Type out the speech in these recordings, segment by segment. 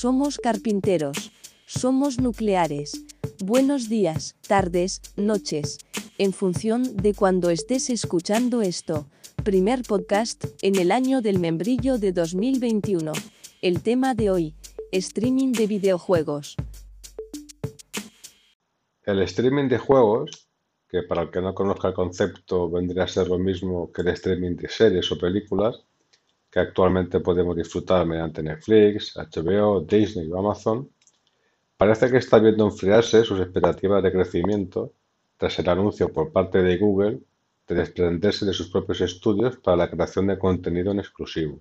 Somos carpinteros. Somos nucleares. Buenos días, tardes, noches. En función de cuando estés escuchando esto. Primer podcast en el año del membrillo de 2021. El tema de hoy. Streaming de videojuegos. El streaming de juegos, que para el que no conozca el concepto vendría a ser lo mismo que el streaming de series o películas, que actualmente podemos disfrutar mediante Netflix, HBO, Disney o Amazon, parece que está viendo enfriarse sus expectativas de crecimiento tras el anuncio por parte de Google de desprenderse de sus propios estudios para la creación de contenido en exclusivo.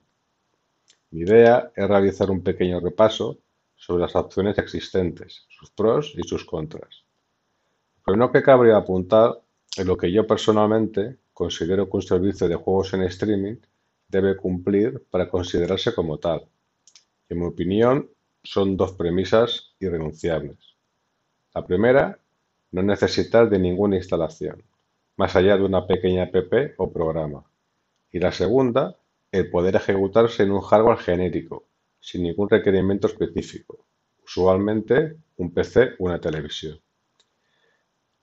Mi idea es realizar un pequeño repaso sobre las opciones existentes, sus pros y sus contras. Lo primero que cabría apuntar es lo que yo personalmente considero que un servicio de juegos en streaming debe cumplir para considerarse como tal. En mi opinión, son dos premisas irrenunciables. La primera, no necesitar de ninguna instalación, más allá de una pequeña app o programa. Y la segunda, el poder ejecutarse en un hardware genérico, sin ningún requerimiento específico, usualmente un PC o una televisión.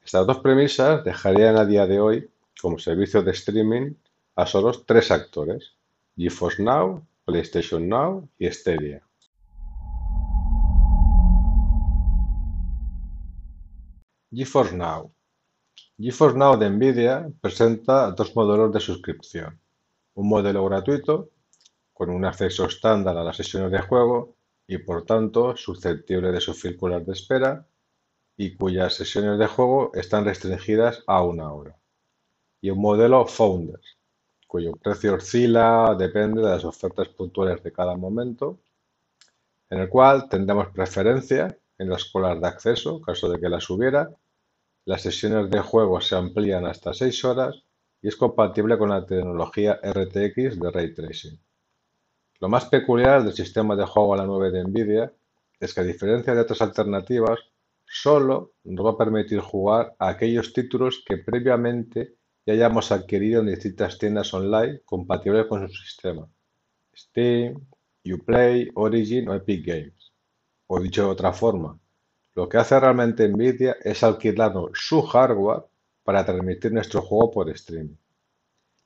Estas dos premisas dejarían a día de hoy como servicio de streaming a solo tres actores, GeForce Now, PlayStation Now y Stadia. GeForce Now. GeForce Now de Nvidia presenta dos modelos de suscripción. Un modelo gratuito, con un acceso estándar a las sesiones de juego y por tanto susceptible de sufrir colas de espera y cuyas sesiones de juego están restringidas a una hora. Y un modelo Founders, cuyo precio oscila, depende de las ofertas puntuales de cada momento, en el cual tendremos preferencia en las colas de acceso, caso de que las hubiera, las sesiones de juego se amplían hasta 6 horas y es compatible con la tecnología RTX de Ray Tracing. Lo más peculiar del sistema de juego a la 9 de Nvidia es que a diferencia de otras alternativas, solo nos va a permitir jugar a aquellos títulos que previamente ya hayamos adquirido en distintas tiendas online compatibles con su sistema. Steam, Uplay, Origin o Epic Games. O dicho de otra forma, lo que hace realmente Nvidia es alquilarnos su hardware para transmitir nuestro juego por streaming.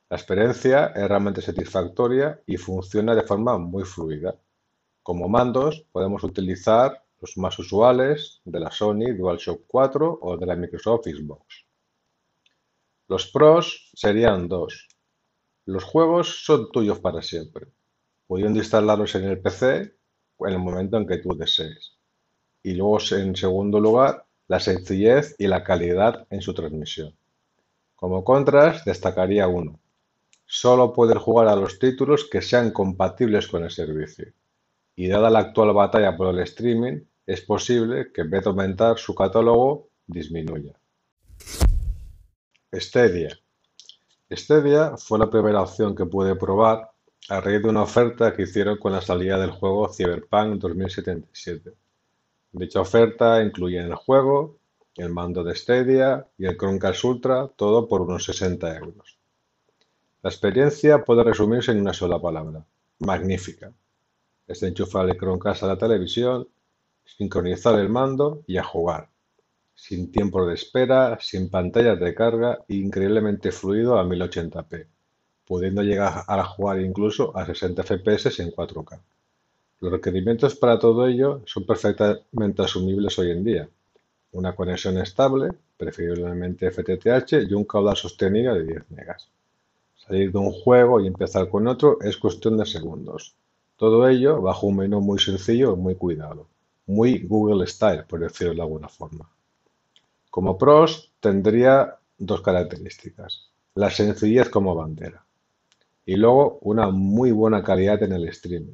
La experiencia es realmente satisfactoria y funciona de forma muy fluida. Como mandos podemos utilizar los más usuales de la Sony DualShock 4 o de la Microsoft Xbox. Los pros serían dos. Los juegos son tuyos para siempre, pudiendo instalarlos en el PC en el momento en que tú desees. Y luego, en segundo lugar, la sencillez y la calidad en su transmisión. Como contras, destacaría uno. Solo poder jugar a los títulos que sean compatibles con el servicio. Y dada la actual batalla por el streaming, es posible que en vez de aumentar su catálogo, disminuya. Stadia. Stadia fue la primera opción que pude probar a raíz de una oferta que hicieron con la salida del juego Cyberpunk 2077. Dicha oferta incluye el juego, el mando de Stadia y el Chromecast Ultra, todo por unos 60 euros. La experiencia puede resumirse en una sola palabra, magnífica. Es enchufar el Chromecast a la televisión, sincronizar el mando y a jugar sin tiempo de espera, sin pantallas de carga increíblemente fluido a 1080p, pudiendo llegar a jugar incluso a 60 fps en 4K. Los requerimientos para todo ello son perfectamente asumibles hoy en día. Una conexión estable, preferiblemente FTTH y un caudal sostenido de 10 megas. Salir de un juego y empezar con otro es cuestión de segundos. Todo ello bajo un menú muy sencillo y muy cuidado. Muy Google Style, por decirlo de alguna forma. Como pros tendría dos características. La sencillez como bandera. Y luego una muy buena calidad en el streaming.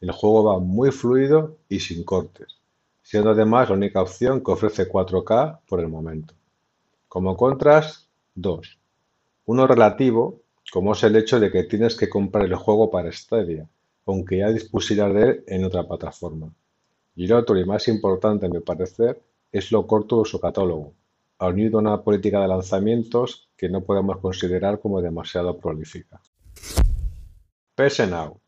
El juego va muy fluido y sin cortes, siendo además la única opción que ofrece 4K por el momento. Como contras, dos. Uno relativo, como es el hecho de que tienes que comprar el juego para Stadia, aunque ya dispusiera de él en otra plataforma. Y el otro, y más importante a mi parecer, es lo corto de su catálogo, unido a una política de lanzamientos que no podemos considerar como demasiado prolífica. PS Now.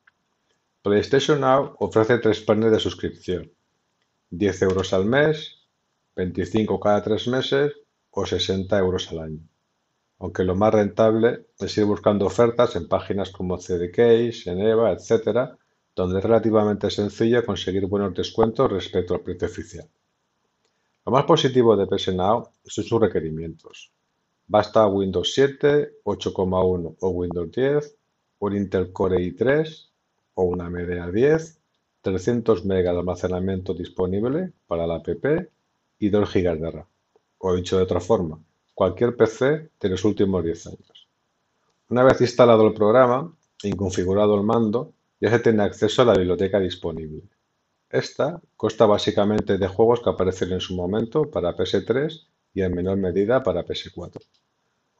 PlayStation Now ofrece tres planes de suscripción: 10 euros al mes, 25 cada tres meses o 60 euros al año. Aunque lo más rentable es ir buscando ofertas en páginas como CDK, Geneva, etc., donde es relativamente sencillo conseguir buenos descuentos respecto al precio oficial. Lo más positivo de PS Now son sus requerimientos. Basta Windows 7, 8,1 o Windows 10, un Intel Core i3 o una AMD A10, 300 MB de almacenamiento disponible para la app y 2 GB de RAM. O dicho de otra forma, cualquier PC de los últimos 10 años. Una vez instalado el programa y configurado el mando, ya se tiene acceso a la biblioteca disponible. Esta consta básicamente de juegos que aparecen en su momento para PS3 y en menor medida para PS4.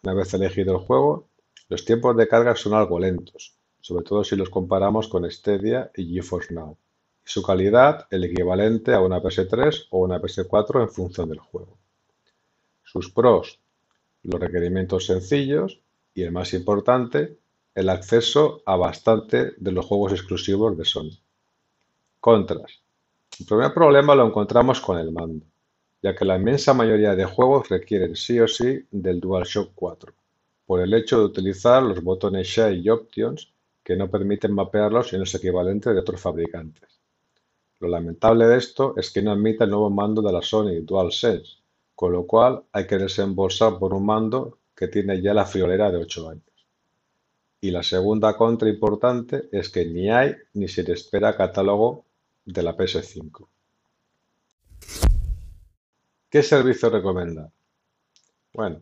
Una vez elegido el juego, los tiempos de carga son algo lentos, sobre todo si los comparamos con Stadia y GeForce Now, y su calidad el equivalente a una PS3 o una PS4 en función del juego. Sus pros los requerimientos sencillos y el más importante, el acceso a bastante de los juegos exclusivos de Sony. Contras. El primer problema lo encontramos con el mando, ya que la inmensa mayoría de juegos requieren sí o sí del DualShock 4, por el hecho de utilizar los botones Share y Options que no permiten mapearlos en los equivalentes de otros fabricantes. Lo lamentable de esto es que no admite el nuevo mando de la Sony DualSense, con lo cual hay que desembolsar por un mando que tiene ya la friolera de 8 años. Y la segunda contra importante es que ni hay ni se le espera catálogo de la PS5. ¿Qué servicio recomendar? Bueno,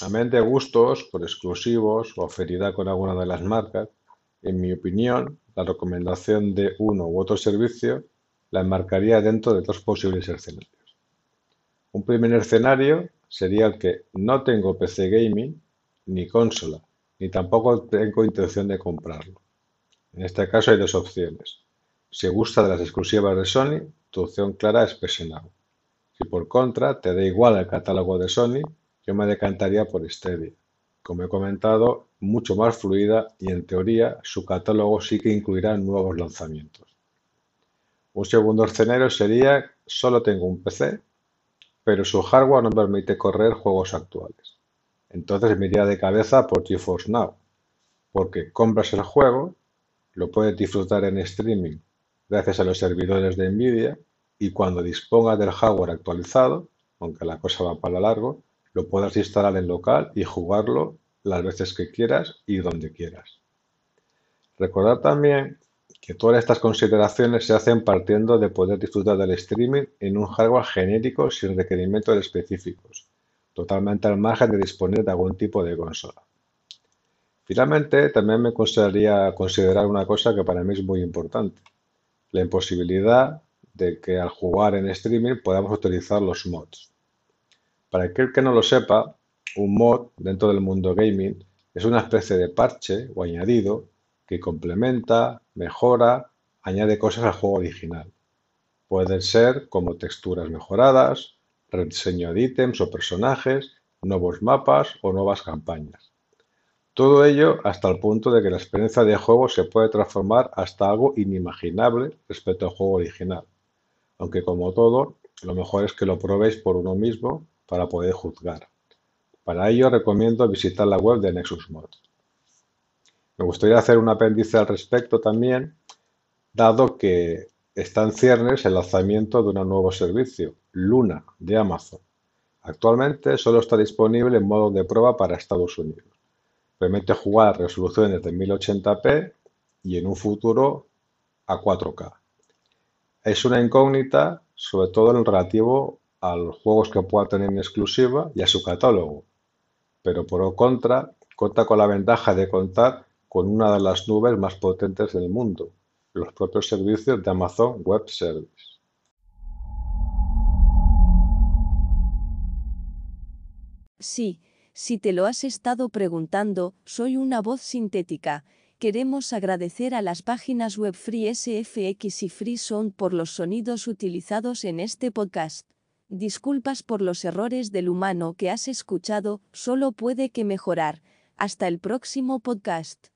a menos de gustos por exclusivos o aferidad con alguna de las marcas, en mi opinión, la recomendación de uno u otro servicio la enmarcaría dentro de dos posibles escenarios. Un primer escenario sería el que no tengo PC gaming ni consola, ni tampoco tengo intención de comprarlo. En este caso hay dos opciones. Si gusta de las exclusivas de Sony, tu opción clara es PS Now. Si por contra te da igual el catálogo de Sony, yo me decantaría por Stadia. Como he comentado, mucho más fluida y en teoría su catálogo sí que incluirá nuevos lanzamientos. Un segundo escenario sería solo tengo un PC pero su hardware no permite correr juegos actuales. Entonces me iría de cabeza por GeForce Now, porque compras el juego, lo puedes disfrutar en streaming gracias a los servidores de Nvidia y cuando dispongas del hardware actualizado, aunque la cosa va para largo, lo puedas instalar en local y jugarlo las veces que quieras y donde quieras. Recordad también que todas estas consideraciones se hacen partiendo de poder disfrutar del streaming en un hardware genérico sin requerimientos específicos, totalmente al margen de disponer de algún tipo de consola. Finalmente, también me gustaría considerar una cosa que para mí es muy importante, la imposibilidad de que al jugar en streaming podamos utilizar los mods. Para aquel que no lo sepa, un mod dentro del mundo gaming es una especie de parche o añadido que complementa, mejora, añade cosas al juego original. Pueden ser como texturas mejoradas, rediseño de ítems o personajes, nuevos mapas o nuevas campañas. Todo ello hasta el punto de que la experiencia de juego se puede transformar hasta algo inimaginable respecto al juego original. Aunque como todo, lo mejor es que lo probéis por uno mismo para poder juzgar. Para ello recomiendo visitar la web de Nexus Mods. Me gustaría hacer un apéndice al respecto también, dado que está en ciernes el lanzamiento de un nuevo servicio, Luna, de Amazon. Actualmente solo está disponible en modo de prueba para Estados Unidos. Permite jugar a resoluciones de 1080p y en un futuro a 4K. Es una incógnita, sobre todo en relativo a los juegos que pueda tener en exclusiva y a su catálogo, pero por contra, cuenta con la ventaja de contar con una de las nubes más potentes del mundo, los propios servicios de Amazon Web Service. Sí, si te lo has estado preguntando, soy una voz sintética. Queremos agradecer a las páginas web Free SFX y Free Sound por los sonidos utilizados en este podcast. Disculpas por los errores del humano que has escuchado, solo puede que mejorar. Hasta el próximo podcast.